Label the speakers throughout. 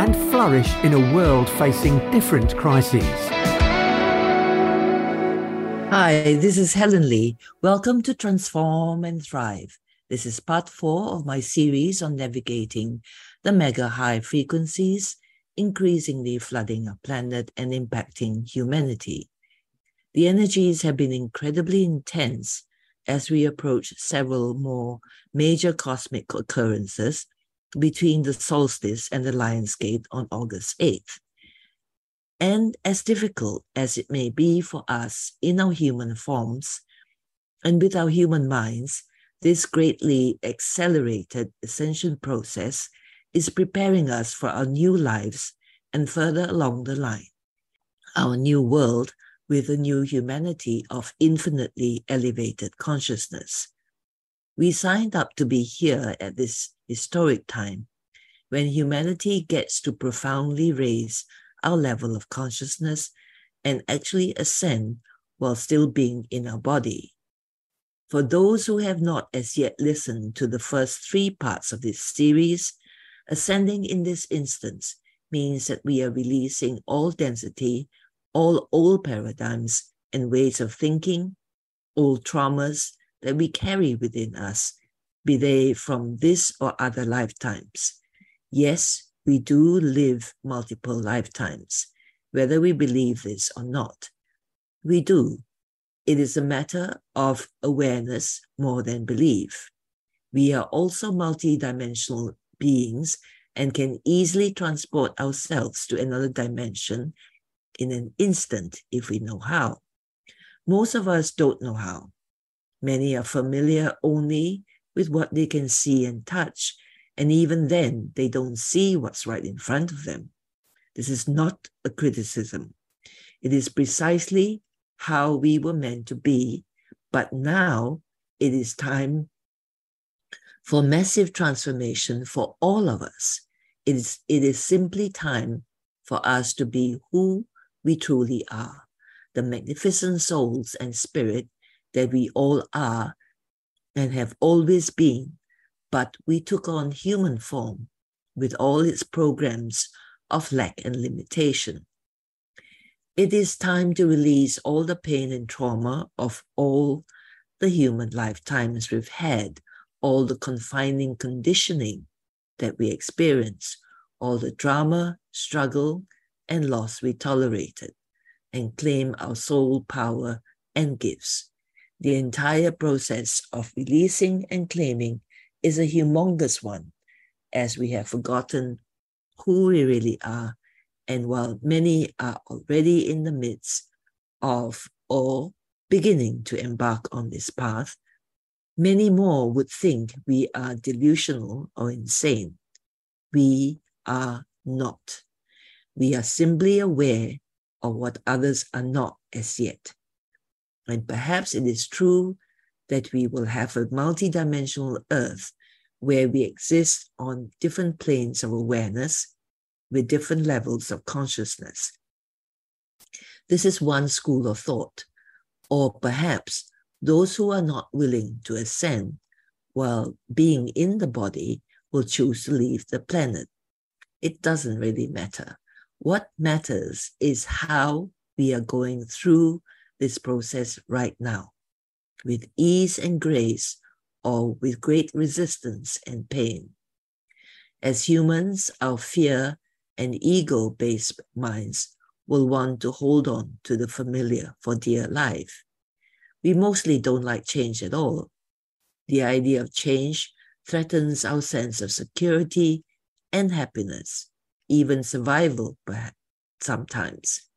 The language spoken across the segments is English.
Speaker 1: and flourish in a world facing different crises.
Speaker 2: Hi, this is Helen Lee. Welcome to Transform and Thrive. This is part four of my series on navigating the mega high frequencies, increasingly flooding our planet and impacting humanity. The energies have been incredibly intense as we approach several more major cosmic occurrences between the solstice and the Lion's Gate on August 8th. And as difficult as it may be for us in our human forms and with our human minds, this greatly accelerated ascension process is preparing us for our new lives and further along the line. Our new world with a new humanity of infinitely elevated consciousness. We signed up to be here at this historic time when humanity gets to profoundly raise our level of consciousness and actually ascend while still being in our body. For those who have not as yet listened to the first three parts of this series, ascending in this instance means that we are releasing all density, all old paradigms and ways of thinking, old traumas that we carry within us be they from this or other lifetimes. Yes, we do live multiple lifetimes, whether we believe this or not. We do. It is a matter of awareness more than belief. We are also multidimensional beings and can easily transport ourselves to another dimension in an instant if we know how. Most of us don't know how. Many are familiar only with what they can see and touch. And even then, they don't see what's right in front of them. This is not a criticism. It is precisely how we were meant to be. But now it is time for massive transformation for all of us. It is, it is simply time for us to be who we truly are, the magnificent souls and spirit that we all are and have always been, but we took on human form with all its programs of lack and limitation. It is time to release all the pain and trauma of all the human lifetimes we've had, all the confining conditioning that we experience, all the drama, struggle, and loss we tolerated, and claim our soul power and gifts. The entire process of releasing and claiming is a humongous one, as we have forgotten who we really are. And while many are already in the midst of or beginning to embark on this path, many more would think we are delusional or insane. We are not. We are simply aware of what others are not as yet. And perhaps it is true that we will have a multidimensional earth where we exist on different planes of awareness with different levels of consciousness. This is one school of thought. Or perhaps those who are not willing to ascend while being in the body will choose to leave the planet. It doesn't really matter. What matters is how we are going through this process right now with ease and grace or with great resistance and pain. As humans, our fear and ego based minds will want to hold on to the familiar for dear life. We mostly don't like change at all. The idea of change threatens our sense of security and happiness, even survival, perhaps, sometimes.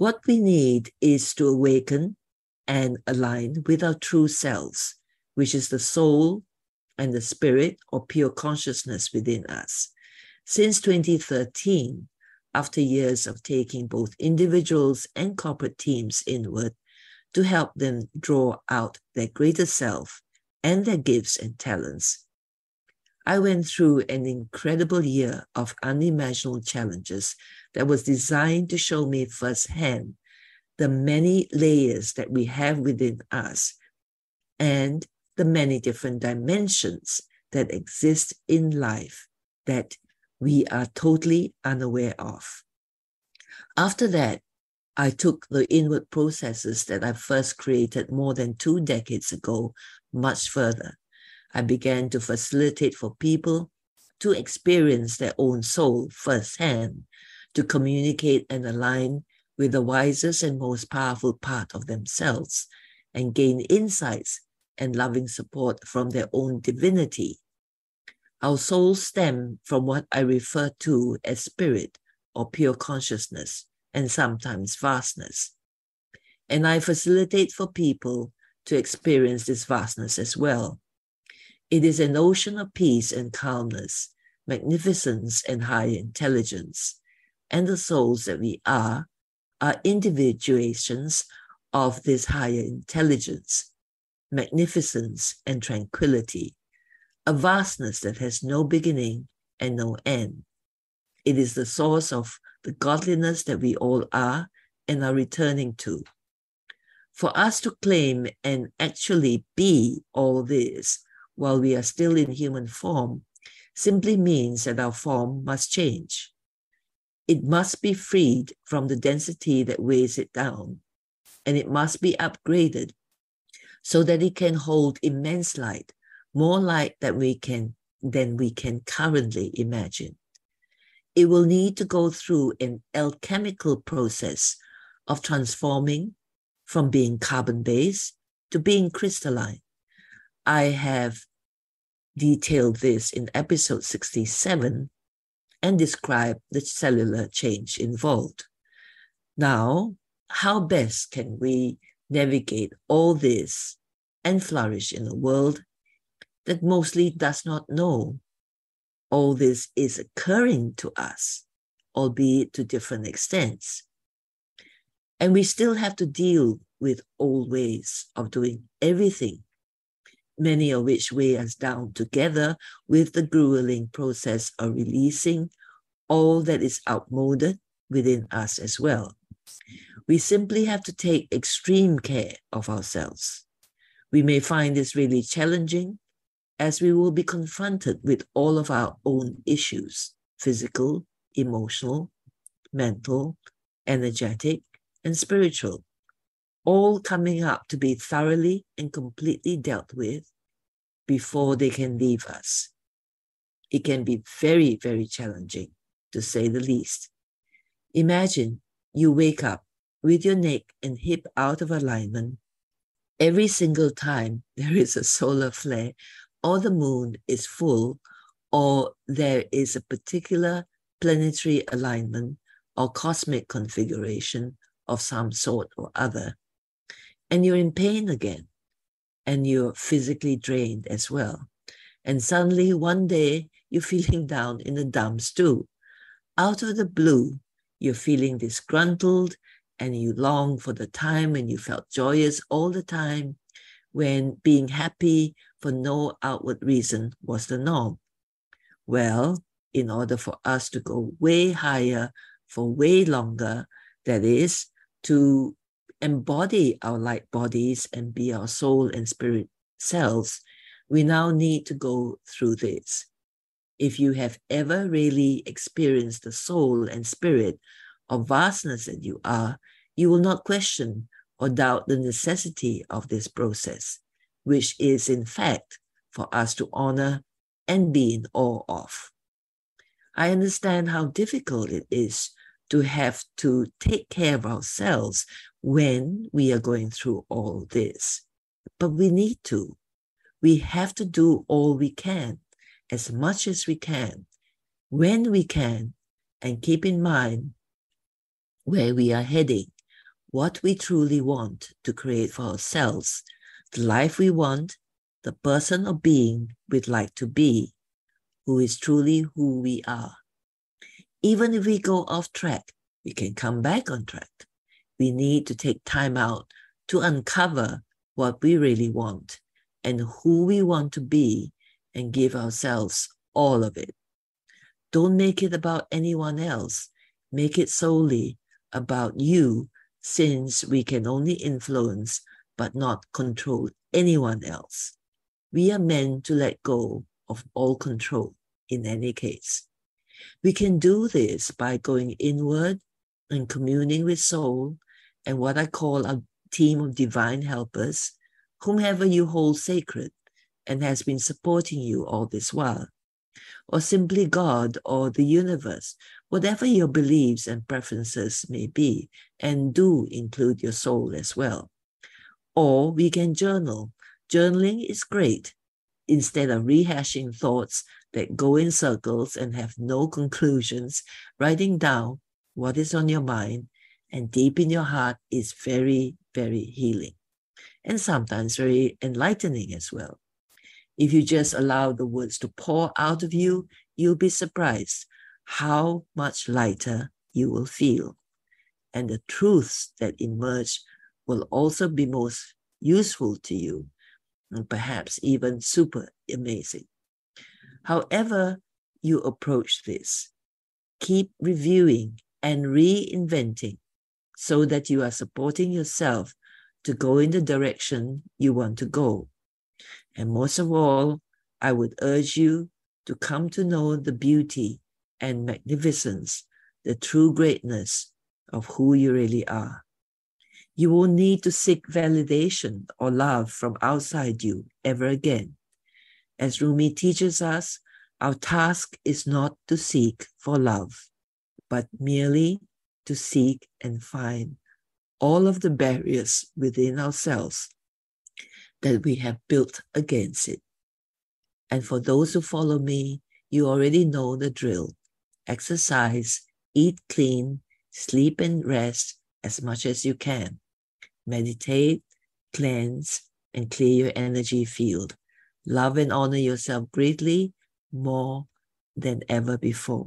Speaker 2: What we need is to awaken and align with our true selves, which is the soul and the spirit or pure consciousness within us. Since 2013, after years of taking both individuals and corporate teams inward to help them draw out their greater self and their gifts and talents. I went through an incredible year of unimaginable challenges that was designed to show me firsthand the many layers that we have within us and the many different dimensions that exist in life that we are totally unaware of. After that, I took the inward processes that I first created more than two decades ago much further. I began to facilitate for people to experience their own soul firsthand, to communicate and align with the wisest and most powerful part of themselves, and gain insights and loving support from their own divinity. Our souls stem from what I refer to as spirit or pure consciousness, and sometimes vastness. And I facilitate for people to experience this vastness as well. It is an ocean of peace and calmness, magnificence and high intelligence. And the souls that we are are individuations of this higher intelligence, magnificence, and tranquility, a vastness that has no beginning and no end. It is the source of the godliness that we all are and are returning to. For us to claim and actually be all this while we are still in human form simply means that our form must change. It must be freed from the density that weighs it down, and it must be upgraded so that it can hold immense light, more light that we can than we can currently imagine. It will need to go through an alchemical process of transforming from being carbon based to being crystalline. I have detailed this in episode 67 and described the cellular change involved. Now, how best can we navigate all this and flourish in a world that mostly does not know all this is occurring to us, albeit to different extents? And we still have to deal with old ways of doing everything, many of which weigh us down together with the grueling process of releasing all that is outmoded within us as well. We simply have to take extreme care of ourselves. We may find this really challenging as we will be confronted with all of our own issues physical, emotional, mental, energetic, and spiritual, all coming up to be thoroughly and completely dealt with before they can leave us. It can be very, very challenging, to say the least. Imagine you wake up with your neck and hip out of alignment every single time there is a solar flare or the moon is full or there is a particular planetary alignment or cosmic configuration of some sort or other. And you're in pain again, and you're physically drained as well. And suddenly one day you're feeling down in the dumps too. Out of the blue, you're feeling disgruntled and you long for the time when you felt joyous all the time, when being happy for no outward reason was the norm. Well, in order for us to go way higher for way longer, that is, to embody our light bodies and be our soul and spirit selves, we now need to go through this. If you have ever really experienced the soul and spirit of vastness that you are, you will not question or doubt the necessity of this process, which is in fact for us to honor and be in awe of. I understand how difficult it is to have to take care of ourselves when we are going through all this. But we need to. We have to do all we can, as much as we can, when we can, and keep in mind where we are heading, what we truly want to create for ourselves, the life we want, the person or being we'd like to be, who is truly who we are. Even if we go off track, we can come back on track. We need to take time out to uncover what we really want and who we want to be and give ourselves all of it. Don't make it about anyone else. Make it solely about you, since we can only influence but not control anyone else. We are meant to let go of all control in any case. We can do this by going inward and communing with soul and what I call a team of divine helpers, whomever you hold sacred and has been supporting you all this while, or simply God or the universe, whatever your beliefs and preferences may be, and do include your soul as well. Or we can journal. Journaling is great. Instead of rehashing thoughts that go in circles and have no conclusions, writing down what is on your mind and deep in your heart is very, very healing and sometimes very enlightening as well. If you just allow the words to pour out of you, you'll be surprised how much lighter you will feel. And the truths that emerge will also be most useful to you perhaps even super amazing. However, you approach this, keep reviewing and reinventing so that you are supporting yourself to go in the direction you want to go. And most of all, I would urge you to come to know the beauty and magnificence, the true greatness of who you really are. You won't need to seek validation or love from outside you ever again. As Rumi teaches us, our task is not to seek for love, but merely to seek and find all of the barriers within ourselves that we have built against it. And for those who follow me, you already know the drill exercise, eat clean, sleep and rest as much as you can, meditate, cleanse, and clear your energy field. Love and honor yourself greatly more than ever before.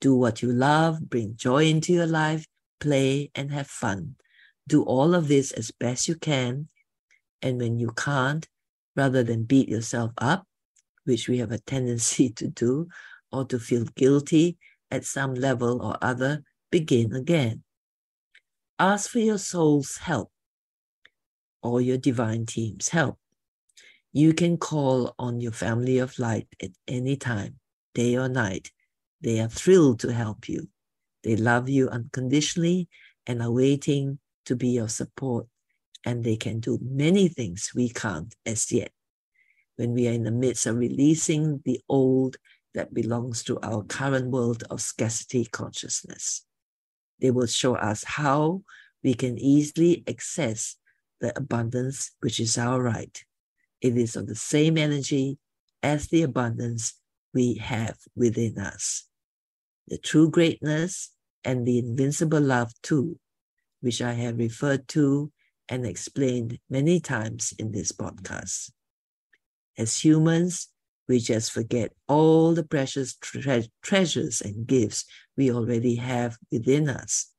Speaker 2: Do what you love, bring joy into your life, play, and have fun. Do all of this as best you can and when you can't, rather than beat yourself up, which we have a tendency to do, or to feel guilty at some level or other, begin again. Ask for your soul's help or your divine team's help. You can call on your family of light at any time, day or night. They are thrilled to help you. They love you unconditionally and are waiting to be your support and they can do many things we can't as yet. When we are in the midst of releasing the old that belongs to our current world of scarcity consciousness, they will show us how we can easily access the abundance which is our right. It is of the same energy as the abundance we have within us. The true greatness and the invincible love, too, which I have referred to and explained many times in this podcast. As humans, we just forget all the precious tre- treasures and gifts we already have within us.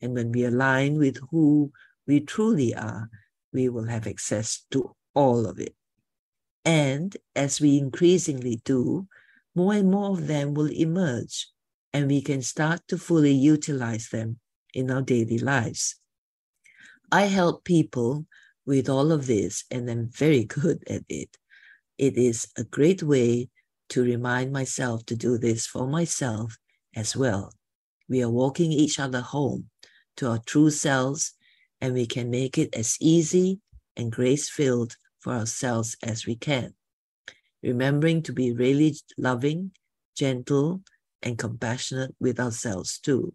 Speaker 2: And when we align with who we truly are, we will have access to all of it. And as we increasingly do, more and more of them will emerge, and we can start to fully utilize them in our daily lives. I help people with all of this, and I'm very good at it. It is a great way to remind myself to do this for myself as well. We are walking each other home to our true selves, and we can make it as easy and grace filled for ourselves as we can. Remembering to be really loving, gentle, and compassionate with ourselves too.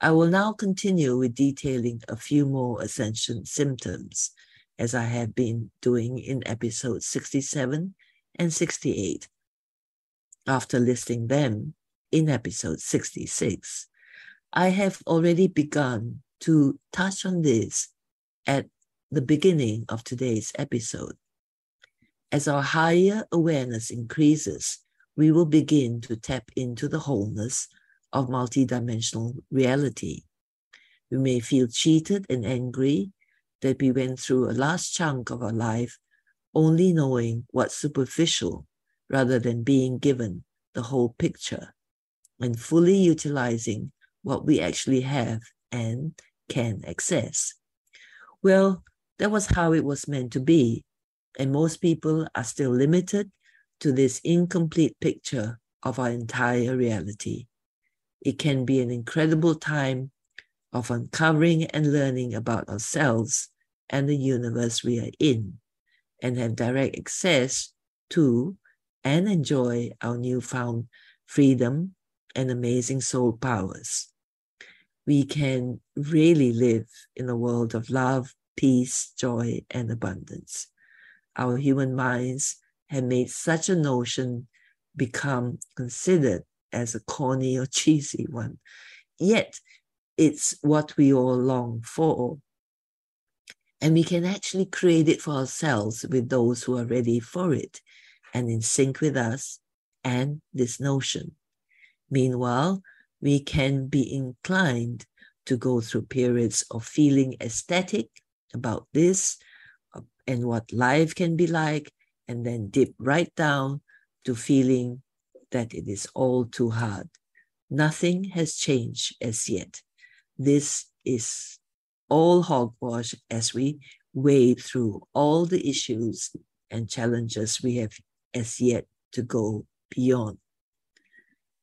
Speaker 2: I will now continue with detailing a few more ascension symptoms, as I have been doing in episodes 67 and 68. After listing them in episode 66, I have already begun to touch on this at the beginning of today's episode. As our higher awareness increases, we will begin to tap into the wholeness of multidimensional reality. We may feel cheated and angry that we went through a last chunk of our life only knowing what's superficial rather than being given the whole picture and fully utilizing what we actually have and can access. Well, that was how it was meant to be, and most people are still limited to this incomplete picture of our entire reality. It can be an incredible time of uncovering and learning about ourselves and the universe we are in, and have direct access to and enjoy our newfound freedom and amazing soul powers. We can really live in a world of love, peace, joy, and abundance. Our human minds have made such a notion become considered as a corny or cheesy one. Yet it's what we all long for. And we can actually create it for ourselves with those who are ready for it and in sync with us and this notion. Meanwhile, we can be inclined to go through periods of feeling ecstatic about this uh, and what life can be like, and then dip right down to feeling that it is all too hard. Nothing has changed as yet. This is all hogwash as we wade through all the issues and challenges we have as yet to go beyond.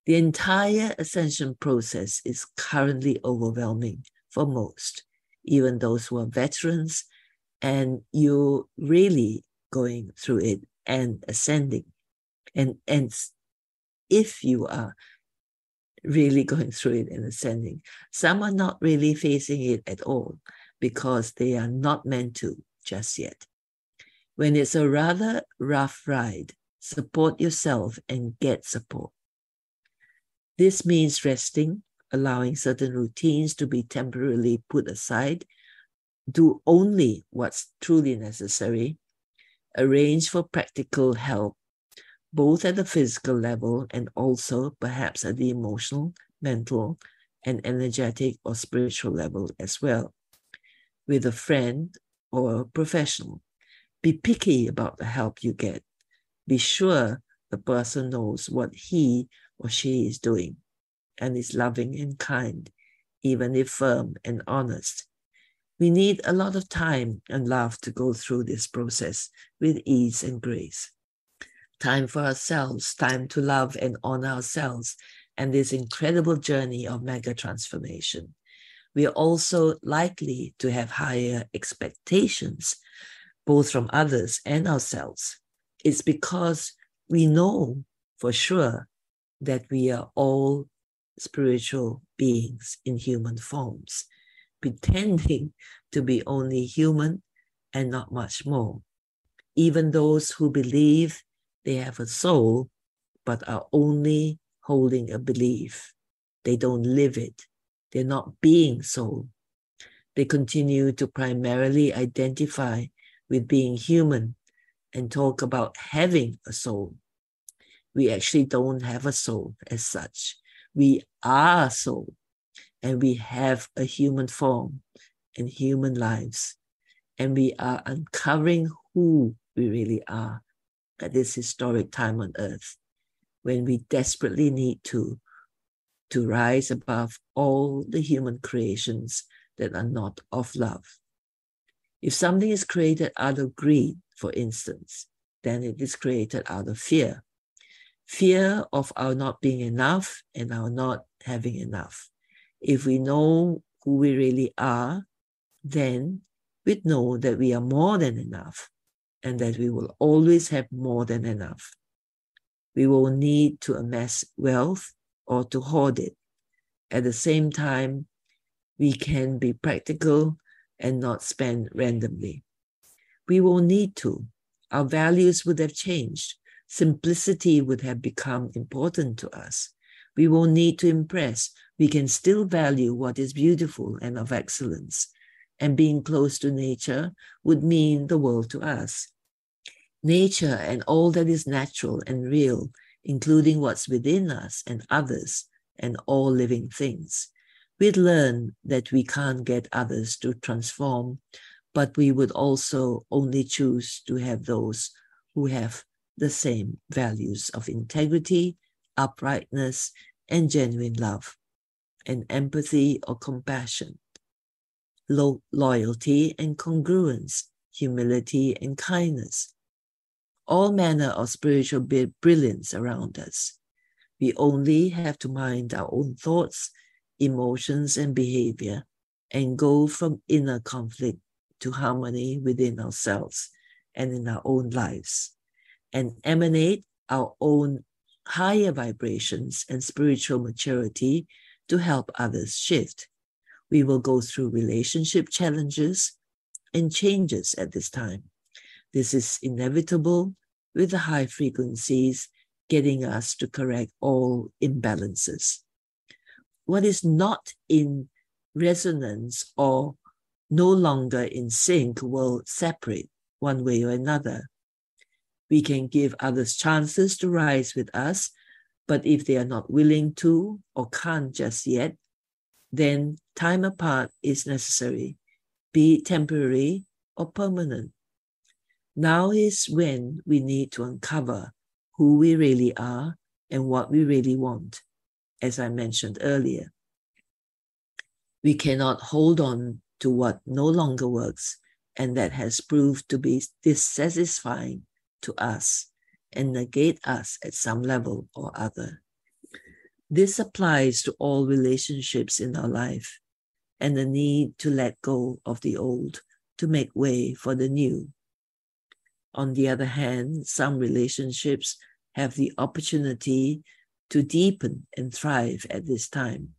Speaker 2: The entire ascension process is currently overwhelming for most, even those who are veterans, and you're really going through it and ascending. And, and if you are really going through it and ascending, some are not really facing it at all because they are not meant to just yet. When it's a rather rough ride, support yourself and get support. This means resting, allowing certain routines to be temporarily put aside, do only what's truly necessary, arrange for practical help, both at the physical level and also perhaps at the emotional, mental, and energetic or spiritual level as well, with a friend or a professional. Be picky about the help you get. Be sure the person knows what he or she is doing and is loving and kind, even if firm and honest. We need a lot of time and love to go through this process with ease and grace. Time for ourselves, time to love and honor ourselves and this incredible journey of mega transformation. We are also likely to have higher expectations, both from others and ourselves. It's because we know for sure that we are all spiritual beings in human forms, pretending to be only human and not much more. Even those who believe they have a soul but are only holding a belief, they don't live it, they're not being soul. They continue to primarily identify with being human and talk about having a soul we actually don't have a soul as such. We are a soul and we have a human form and human lives. And we are uncovering who we really are at this historic time on earth when we desperately need to to rise above all the human creations that are not of love. If something is created out of greed, for instance, then it is created out of fear fear of our not being enough and our not having enough. If we know who we really are, then we know that we are more than enough and that we will always have more than enough. We will need to amass wealth or to hoard it. At the same time, we can be practical and not spend randomly. We will need to. Our values would have changed simplicity would have become important to us. We won't need to impress. We can still value what is beautiful and of excellence. And being close to nature would mean the world to us. Nature and all that is natural and real including what's within us and others and all living things. We'd learn that we can't get others to transform, but we would also only choose to have those who have the same values of integrity, uprightness, and genuine love, and empathy or compassion, lo- loyalty and congruence, humility and kindness, all manner of spiritual brilliance around us. We only have to mind our own thoughts, emotions, and behavior and go from inner conflict to harmony within ourselves and in our own lives and emanate our own higher vibrations and spiritual maturity to help others shift. We will go through relationship challenges and changes at this time. This is inevitable with the high frequencies getting us to correct all imbalances. What is not in resonance or no longer in sync will separate one way or another. We can give others chances to rise with us, but if they are not willing to or can't just yet, then time apart is necessary, be it temporary or permanent. Now is when we need to uncover who we really are and what we really want, as I mentioned earlier. We cannot hold on to what no longer works and that has proved to be dissatisfying to us and negate us at some level or other. This applies to all relationships in our life and the need to let go of the old to make way for the new. On the other hand, some relationships have the opportunity to deepen and thrive at this time.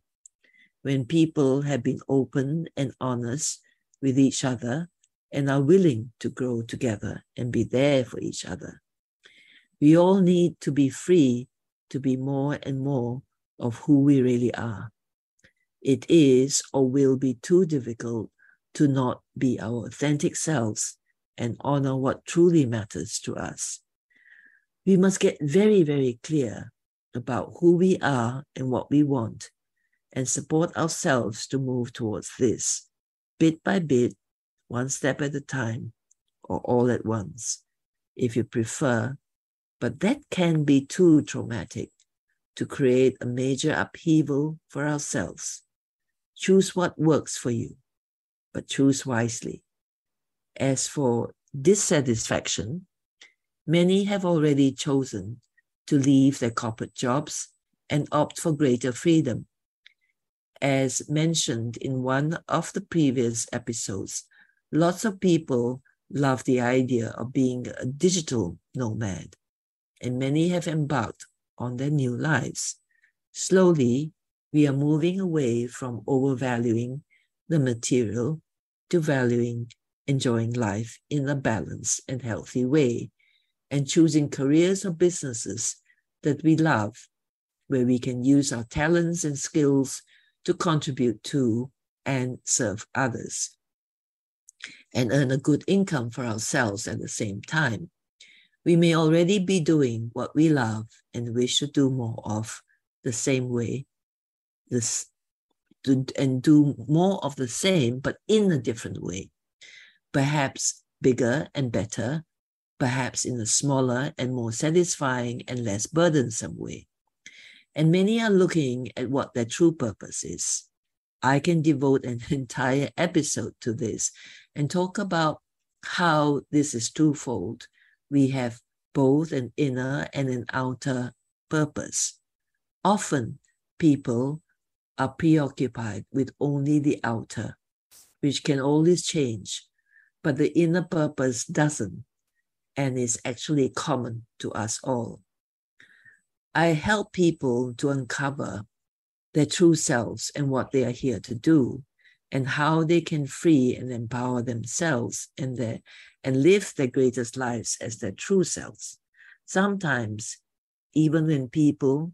Speaker 2: When people have been open and honest with each other and are willing to grow together and be there for each other. We all need to be free to be more and more of who we really are. It is or will be too difficult to not be our authentic selves and honor what truly matters to us. We must get very, very clear about who we are and what we want and support ourselves to move towards this, bit by bit, one step at a time, or all at once, if you prefer. But that can be too traumatic to create a major upheaval for ourselves. Choose what works for you, but choose wisely. As for dissatisfaction, many have already chosen to leave their corporate jobs and opt for greater freedom. As mentioned in one of the previous episodes, lots of people love the idea of being a digital nomad, and many have embarked on their new lives. Slowly, we are moving away from overvaluing the material to valuing enjoying life in a balanced and healthy way, and choosing careers or businesses that we love, where we can use our talents and skills to contribute to and serve others, and earn a good income for ourselves at the same time. We may already be doing what we love and wish to do more of the same way, this, and do more of the same, but in a different way perhaps bigger and better, perhaps in a smaller and more satisfying and less burdensome way. And many are looking at what their true purpose is. I can devote an entire episode to this and talk about how this is twofold. We have both an inner and an outer purpose. Often people are preoccupied with only the outer, which can always change but the inner purpose doesn't and is actually common to us all. I help people to uncover their true selves and what they are here to do and how they can free and empower themselves and their and live their greatest lives as their true selves. Sometimes, even when people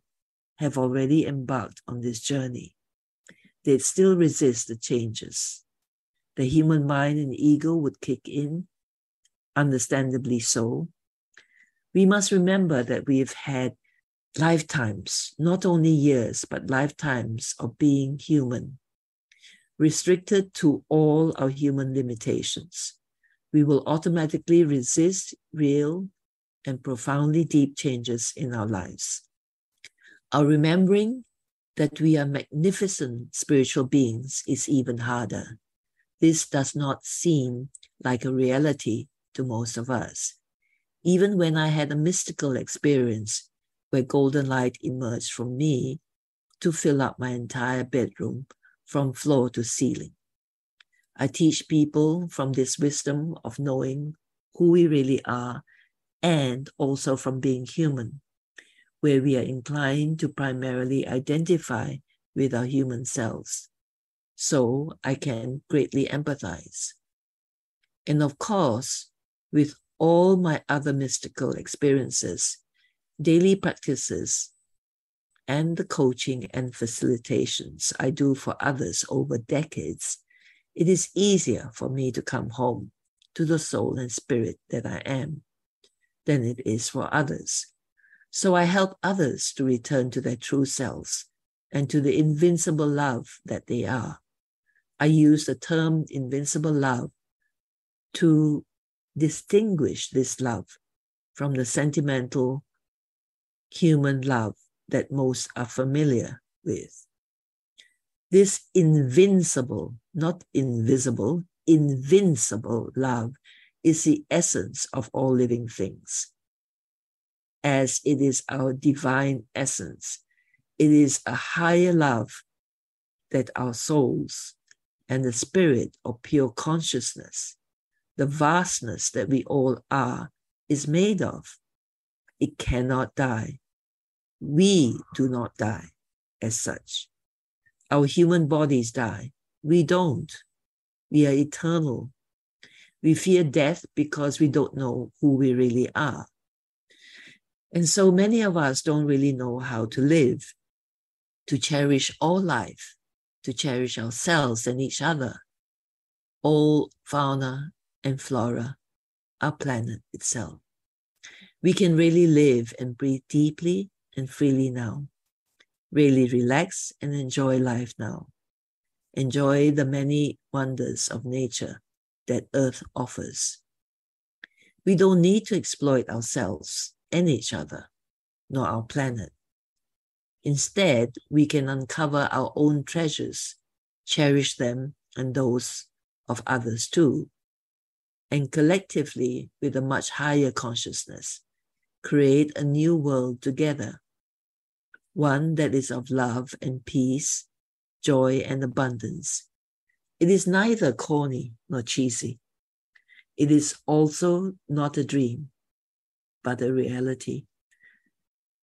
Speaker 2: have already embarked on this journey, they still resist the changes the human mind and ego would kick in, understandably so. We must remember that we have had lifetimes, not only years, but lifetimes of being human, restricted to all our human limitations. We will automatically resist real and profoundly deep changes in our lives. Our remembering that we are magnificent spiritual beings is even harder. This does not seem like a reality to most of us. Even when I had a mystical experience where golden light emerged from me to fill up my entire bedroom from floor to ceiling. I teach people from this wisdom of knowing who we really are and also from being human, where we are inclined to primarily identify with our human selves. So I can greatly empathize. And of course, with all my other mystical experiences, daily practices, and the coaching and facilitations I do for others over decades, it is easier for me to come home to the soul and spirit that I am than it is for others. So I help others to return to their true selves and to the invincible love that they are. I use the term invincible love to distinguish this love from the sentimental human love that most are familiar with. This invincible, not invisible, invincible love is the essence of all living things. As it is our divine essence, it is a higher love that our souls and the spirit of pure consciousness, the vastness that we all are, is made of. It cannot die. We do not die as such. Our human bodies die. We don't. We are eternal. We fear death because we don't know who we really are. And so many of us don't really know how to live, to cherish all life, to cherish ourselves and each other, all fauna and flora, our planet itself. We can really live and breathe deeply and freely now. Really relax and enjoy life now. Enjoy the many wonders of nature that Earth offers. We don't need to exploit ourselves and each other, nor our planet. Instead, we can uncover our own treasures, cherish them and those of others too, and collectively, with a much higher consciousness, create a new world together, one that is of love and peace, joy and abundance. It is neither corny nor cheesy. It is also not a dream, but a reality.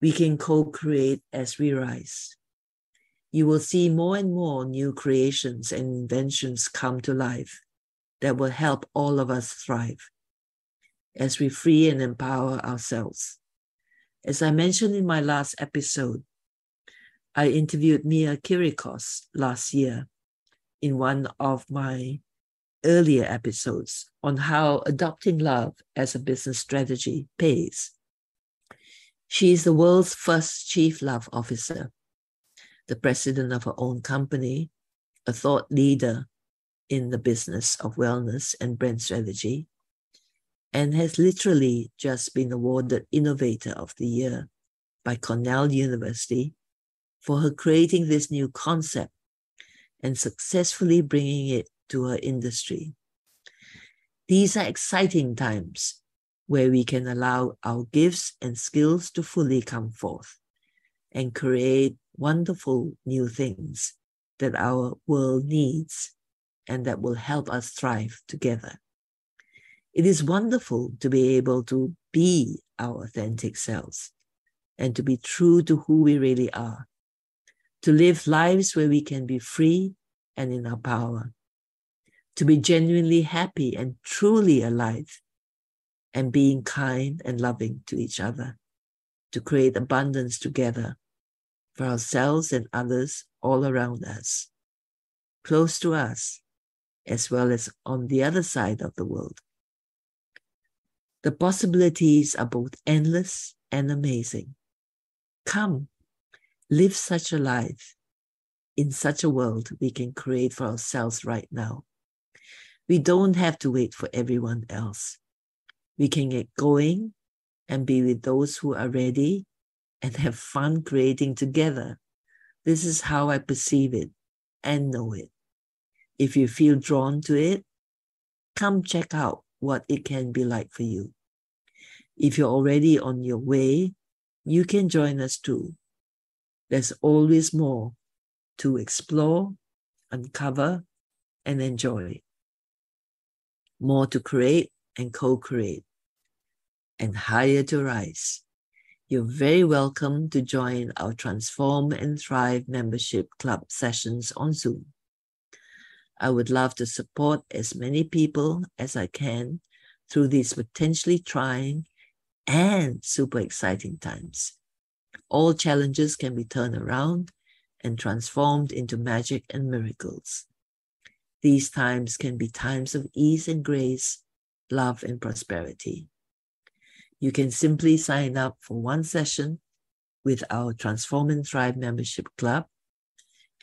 Speaker 2: We can co create as we rise. You will see more and more new creations and inventions come to life that will help all of us thrive as we free and empower ourselves. As I mentioned in my last episode, I interviewed Mia Kyricos last year in one of my earlier episodes on how adopting love as a business strategy pays. She is the world's first chief love officer, the president of her own company, a thought leader in the business of wellness and brand strategy, and has literally just been awarded Innovator of the Year by Cornell University for her creating this new concept and successfully bringing it to her industry. These are exciting times where we can allow our gifts and skills to fully come forth and create wonderful new things that our world needs and that will help us thrive together. It is wonderful to be able to be our authentic selves and to be true to who we really are, to live lives where we can be free and in our power, to be genuinely happy and truly alive, and being kind and loving to each other, to create abundance together for ourselves and others all around us, close to us, as well as on the other side of the world. The possibilities are both endless and amazing. Come, live such a life in such a world we can create for ourselves right now. We don't have to wait for everyone else. We can get going and be with those who are ready and have fun creating together. This is how I perceive it and know it. If you feel drawn to it, come check out what it can be like for you. If you're already on your way, you can join us too. There's always more to explore, uncover, and enjoy. More to create and co create, and higher to rise. You're very welcome to join our Transform and Thrive membership club sessions on Zoom. I would love to support as many people as I can through these potentially trying and super exciting times. All challenges can be turned around and transformed into magic and miracles. These times can be times of ease and grace, love and prosperity. You can simply sign up for one session with our Transform and Thrive membership club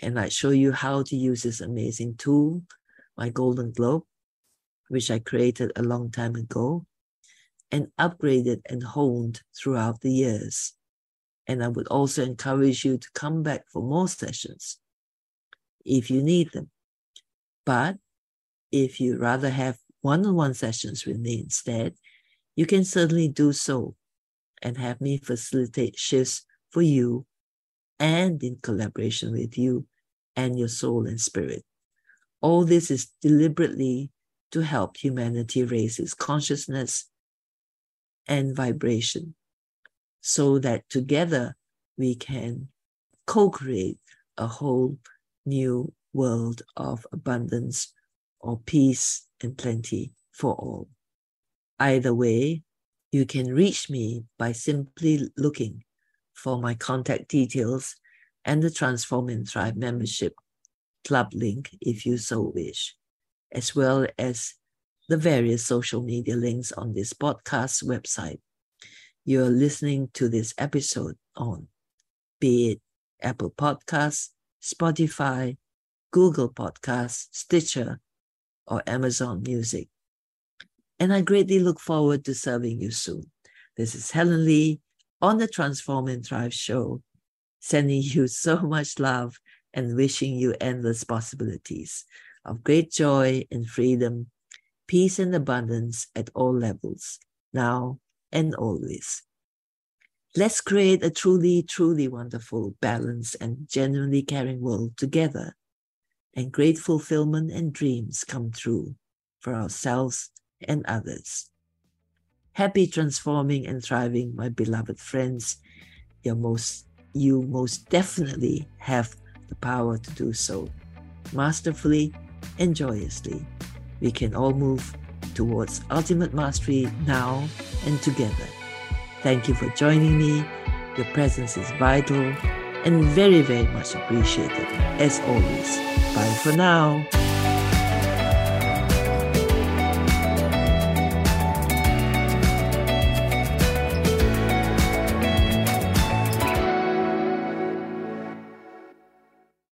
Speaker 2: and I show you how to use this amazing tool, my Golden Globe, which I created a long time ago and upgraded and honed throughout the years. And I would also encourage you to come back for more sessions if you need them. But if you rather have one on one sessions with me instead, you can certainly do so and have me facilitate shifts for you and in collaboration with you and your soul and spirit. All this is deliberately to help humanity raise its consciousness and vibration so that together we can co create a whole new world of abundance or peace and plenty for all. Either way, you can reach me by simply looking for my contact details and the Transform and Thrive membership club link if you so wish, as well as the various social media links on this podcast website. You're listening to this episode on, be it Apple Podcasts, Spotify, Google Podcasts, Stitcher, or Amazon Music. And I greatly look forward to serving you soon. This is Helen Lee on the Transform and Thrive show, sending you so much love and wishing you endless possibilities of great joy and freedom, peace and abundance at all levels, now and always. Let's create a truly, truly wonderful, balanced, and genuinely caring world together, and great fulfillment and dreams come true for ourselves and others. Happy transforming and thriving, my beloved friends. Your most you most definitely have the power to do so. Masterfully and joyously, we can all move towards ultimate mastery now and together. Thank you for joining me. Your presence is vital and very, very much appreciated. As always, bye for now.